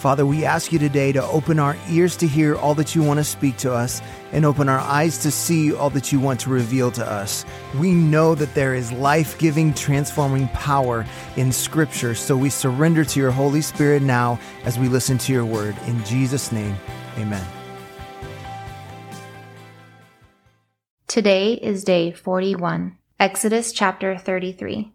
Father, we ask you today to open our ears to hear all that you want to speak to us and open our eyes to see all that you want to reveal to us. We know that there is life giving, transforming power in Scripture, so we surrender to your Holy Spirit now as we listen to your word. In Jesus' name, amen. Today is day 41, Exodus chapter 33.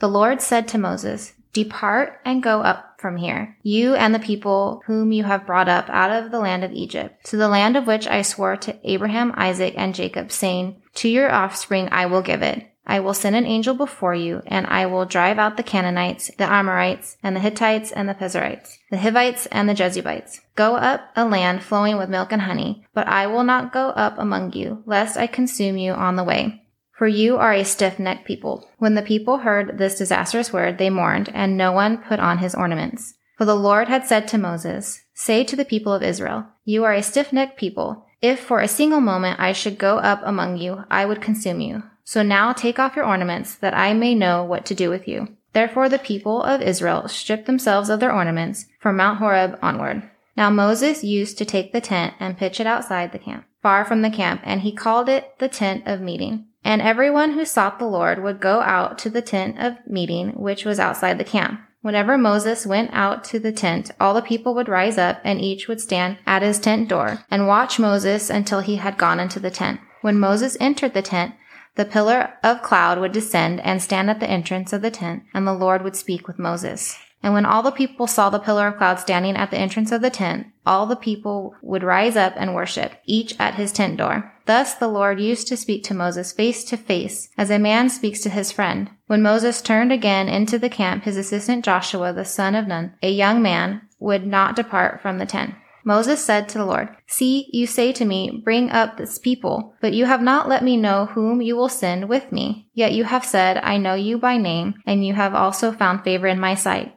The Lord said to Moses, Depart and go up from here, you and the people whom you have brought up out of the land of Egypt, to the land of which I swore to Abraham, Isaac, and Jacob, saying, To your offspring I will give it. I will send an angel before you, and I will drive out the Canaanites, the Amorites, and the Hittites, and the Perizzites, the Hivites, and the Jebusites. Go up a land flowing with milk and honey, but I will not go up among you, lest I consume you on the way. For you are a stiff necked people. When the people heard this disastrous word, they mourned, and no one put on his ornaments. For the Lord had said to Moses, Say to the people of Israel, You are a stiff necked people. If for a single moment I should go up among you, I would consume you. So now take off your ornaments, that I may know what to do with you. Therefore the people of Israel stripped themselves of their ornaments from Mount Horeb onward. Now Moses used to take the tent and pitch it outside the camp, far from the camp, and he called it the tent of meeting. And everyone who sought the Lord would go out to the tent of meeting, which was outside the camp. Whenever Moses went out to the tent, all the people would rise up and each would stand at his tent door and watch Moses until he had gone into the tent. When Moses entered the tent, the pillar of cloud would descend and stand at the entrance of the tent, and the Lord would speak with Moses. And when all the people saw the pillar of cloud standing at the entrance of the tent, all the people would rise up and worship, each at his tent door. Thus the Lord used to speak to Moses face to face, as a man speaks to his friend. When Moses turned again into the camp, his assistant Joshua, the son of Nun, a young man, would not depart from the tent. Moses said to the Lord, See, you say to me, Bring up this people, but you have not let me know whom you will send with me. Yet you have said, I know you by name, and you have also found favor in my sight.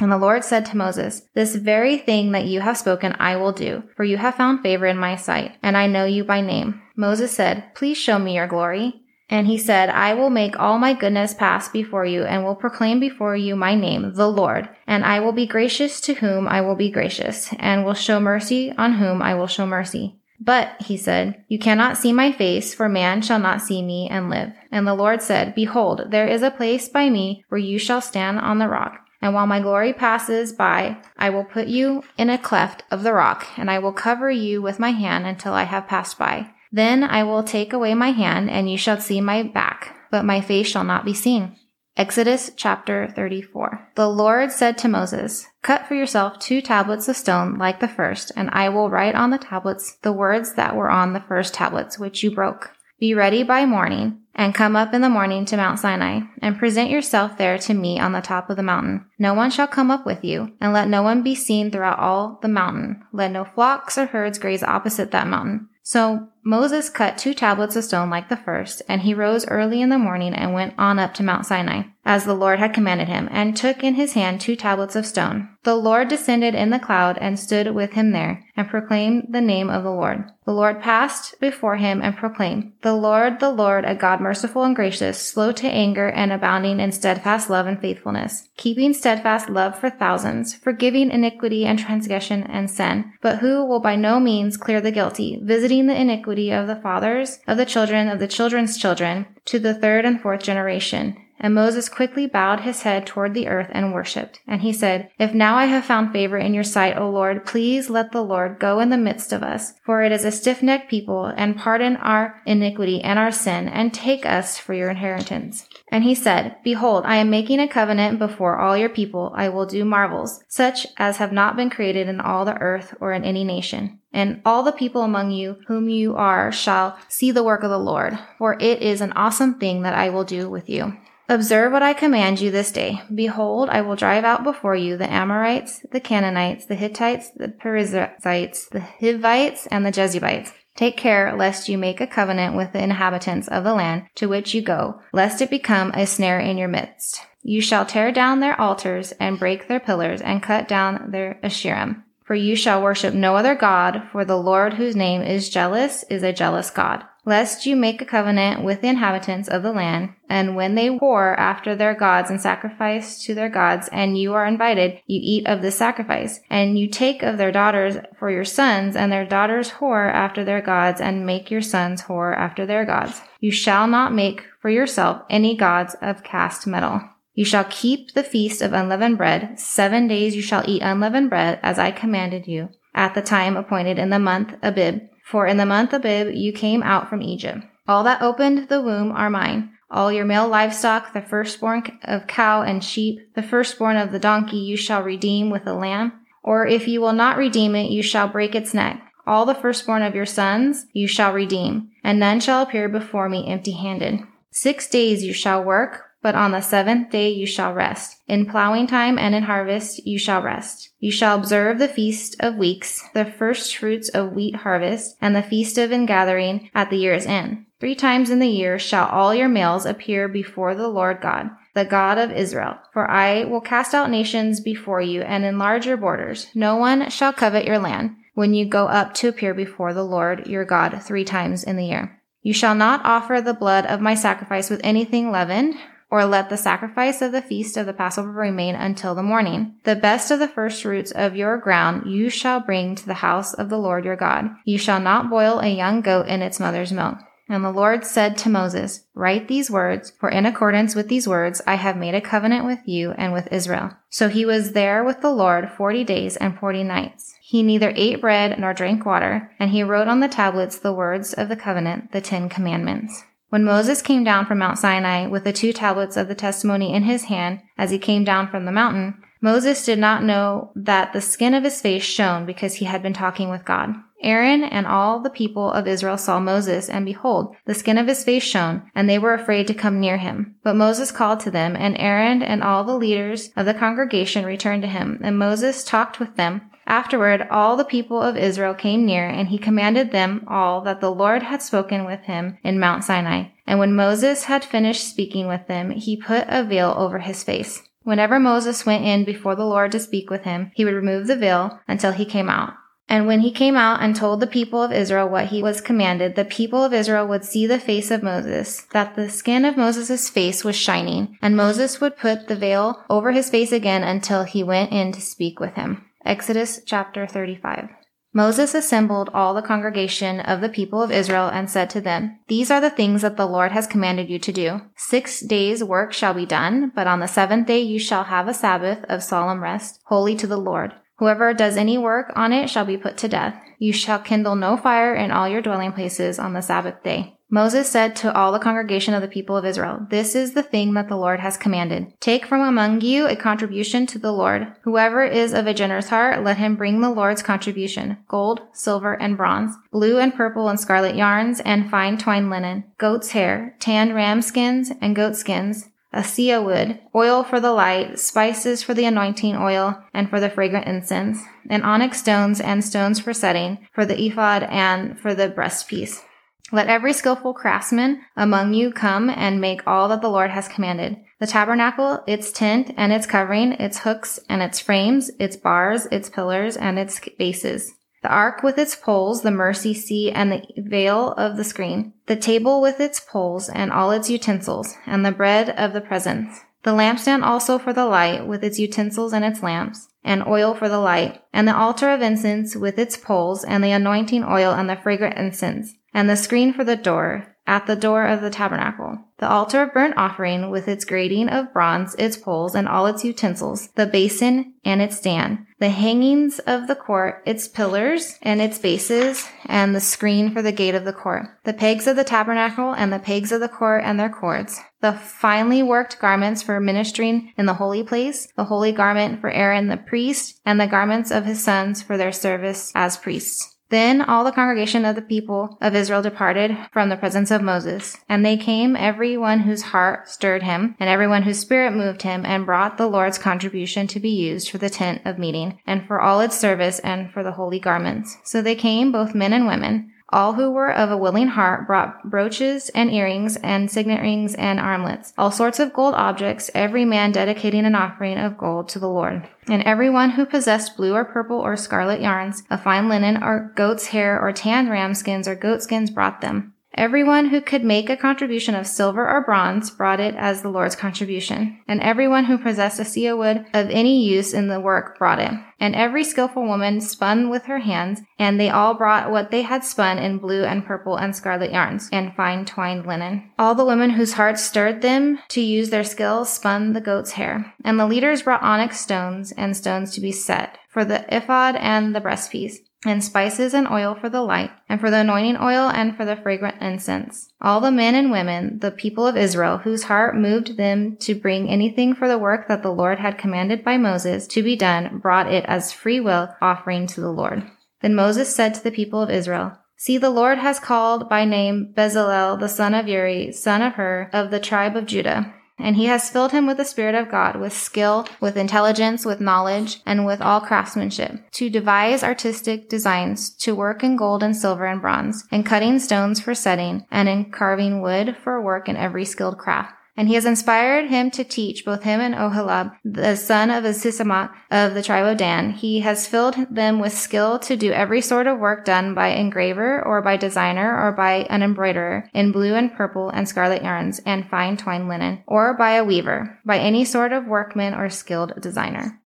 And the Lord said to Moses, This very thing that you have spoken I will do, for you have found favor in my sight, and I know you by name. Moses said, Please show me your glory. And he said, I will make all my goodness pass before you, and will proclaim before you my name, the Lord. And I will be gracious to whom I will be gracious, and will show mercy on whom I will show mercy. But, he said, you cannot see my face, for man shall not see me and live. And the Lord said, Behold, there is a place by me where you shall stand on the rock. And while my glory passes by, I will put you in a cleft of the rock, and I will cover you with my hand until I have passed by. Then I will take away my hand, and you shall see my back, but my face shall not be seen. Exodus chapter 34. The Lord said to Moses, Cut for yourself two tablets of stone like the first, and I will write on the tablets the words that were on the first tablets, which you broke. Be ready by morning, and come up in the morning to Mount Sinai, and present yourself there to me on the top of the mountain. No one shall come up with you, and let no one be seen throughout all the mountain. Let no flocks or herds graze opposite that mountain. So Moses cut two tablets of stone like the first, and he rose early in the morning and went on up to Mount Sinai, as the Lord had commanded him, and took in his hand two tablets of stone. The Lord descended in the cloud and stood with him there, and proclaimed the name of the Lord. The Lord passed before him and proclaimed, The Lord, the Lord, a God merciful and gracious, slow to anger and abounding in steadfast love and faithfulness, keeping steadfast love for thousands, forgiving iniquity and transgression and sin, but who will by no means clear the guilty, visiting the iniquity of the fathers, of the children, of the children's children, to the third and fourth generation And Moses quickly bowed his head toward the earth and worshipped. And he said, If now I have found favor in your sight, O Lord, please let the Lord go in the midst of us, for it is a stiff-necked people, and pardon our iniquity and our sin, and take us for your inheritance. And he said, Behold, I am making a covenant before all your people. I will do marvels, such as have not been created in all the earth or in any nation. And all the people among you whom you are shall see the work of the Lord, for it is an awesome thing that I will do with you. Observe what I command you this day. Behold, I will drive out before you the Amorites, the Canaanites, the Hittites, the Perizzites, the Hivites, and the Jebusites. Take care lest you make a covenant with the inhabitants of the land to which you go, lest it become a snare in your midst. You shall tear down their altars and break their pillars and cut down their asherim. For you shall worship no other God, for the Lord whose name is jealous is a jealous God lest you make a covenant with the inhabitants of the land, and when they whore after their gods and sacrifice to their gods, and you are invited, you eat of the sacrifice, and you take of their daughters for your sons, and their daughters whore after their gods, and make your sons whore after their gods. You shall not make for yourself any gods of cast metal. You shall keep the feast of unleavened bread. Seven days you shall eat unleavened bread, as I commanded you, at the time appointed in the month Abib for in the month Abib you came out from Egypt. All that opened the womb are mine. All your male livestock, the firstborn of cow and sheep, the firstborn of the donkey you shall redeem with a lamb. Or if you will not redeem it, you shall break its neck. All the firstborn of your sons you shall redeem, and none shall appear before me empty handed. Six days you shall work, but on the seventh day you shall rest. In plowing time and in harvest you shall rest. You shall observe the feast of weeks, the first fruits of wheat harvest, and the feast of ingathering at the year's end. Three times in the year shall all your males appear before the Lord God, the God of Israel. For I will cast out nations before you and enlarge your borders. No one shall covet your land when you go up to appear before the Lord your God three times in the year. You shall not offer the blood of my sacrifice with anything leavened, or let the sacrifice of the feast of the Passover remain until the morning. The best of the first fruits of your ground you shall bring to the house of the Lord your God. You shall not boil a young goat in its mother's milk. And the Lord said to Moses, Write these words, for in accordance with these words I have made a covenant with you and with Israel. So he was there with the Lord forty days and forty nights. He neither ate bread nor drank water, and he wrote on the tablets the words of the covenant, the Ten Commandments. When Moses came down from Mount Sinai with the two tablets of the testimony in his hand as he came down from the mountain, Moses did not know that the skin of his face shone because he had been talking with God. Aaron and all the people of Israel saw Moses, and behold, the skin of his face shone, and they were afraid to come near him. But Moses called to them, and Aaron and all the leaders of the congregation returned to him, and Moses talked with them Afterward, all the people of Israel came near, and he commanded them all that the Lord had spoken with him in Mount Sinai. And when Moses had finished speaking with them, he put a veil over his face. Whenever Moses went in before the Lord to speak with him, he would remove the veil until he came out. And when he came out and told the people of Israel what he was commanded, the people of Israel would see the face of Moses, that the skin of Moses' face was shining, and Moses would put the veil over his face again until he went in to speak with him. Exodus chapter 35. Moses assembled all the congregation of the people of Israel and said to them, These are the things that the Lord has commanded you to do. Six days work shall be done, but on the seventh day you shall have a Sabbath of solemn rest, holy to the Lord. Whoever does any work on it shall be put to death. You shall kindle no fire in all your dwelling places on the Sabbath day. Moses said to all the congregation of the people of Israel, This is the thing that the Lord has commanded. Take from among you a contribution to the Lord. Whoever is of a generous heart, let him bring the Lord's contribution gold, silver, and bronze, blue and purple and scarlet yarns, and fine twined linen, goat's hair, tanned ram skins and goat skins, acacia wood, oil for the light, spices for the anointing oil and for the fragrant incense, and onyx stones and stones for setting, for the ephod and for the breastpiece. Let every skillful craftsman among you come and make all that the Lord has commanded. The tabernacle, its tent and its covering, its hooks and its frames, its bars, its pillars, and its bases. The ark with its poles, the mercy seat and the veil of the screen. The table with its poles and all its utensils, and the bread of the presence. The lampstand also for the light with its utensils and its lamps, and oil for the light, and the altar of incense with its poles, and the anointing oil and the fragrant incense and the screen for the door, at the door of the tabernacle. The altar of burnt offering with its grating of bronze, its poles and all its utensils, the basin and its stand, the hangings of the court, its pillars and its bases, and the screen for the gate of the court, the pegs of the tabernacle and the pegs of the court and their cords, the finely worked garments for ministering in the holy place, the holy garment for Aaron the priest, and the garments of his sons for their service as priests. Then all the congregation of the people of Israel departed from the presence of Moses. And they came, every one whose heart stirred him, and every one whose spirit moved him, and brought the Lord's contribution to be used for the tent of meeting, and for all its service, and for the holy garments. So they came, both men and women. All who were of a willing heart brought brooches and earrings and signet rings and armlets, all sorts of gold objects, every man dedicating an offering of gold to the Lord. And every one who possessed blue or purple or scarlet yarns, of fine linen or goat's hair or tanned ram skins or goat skins brought them. Everyone who could make a contribution of silver or bronze brought it as the Lord's contribution. And everyone who possessed acacia wood of any use in the work brought it. And every skillful woman spun with her hands, and they all brought what they had spun in blue and purple and scarlet yarns, and fine twined linen. All the women whose hearts stirred them to use their skill spun the goat's hair. And the leaders brought onyx stones and stones to be set for the ephod and the breastpiece and spices and oil for the light, and for the anointing oil and for the fragrant incense. All the men and women, the people of Israel, whose heart moved them to bring anything for the work that the Lord had commanded by Moses to be done, brought it as free will offering to the Lord. Then Moses said to the people of Israel, See, the Lord has called by name Bezalel, the son of Uri, son of Hur, of the tribe of Judah and he has filled him with the Spirit of God, with skill, with intelligence, with knowledge, and with all craftsmanship, to devise artistic designs, to work in gold and silver and bronze, in cutting stones for setting, and in carving wood for work in every skilled craft. And he has inspired him to teach both him and Oholiab, the son of Ahisamach of the tribe of Dan. He has filled them with skill to do every sort of work done by engraver or by designer or by an embroiderer in blue and purple and scarlet yarns and fine twined linen, or by a weaver, by any sort of workman or skilled designer.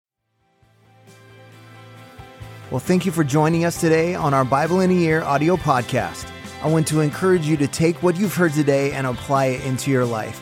Well, thank you for joining us today on our Bible in a Year audio podcast. I want to encourage you to take what you've heard today and apply it into your life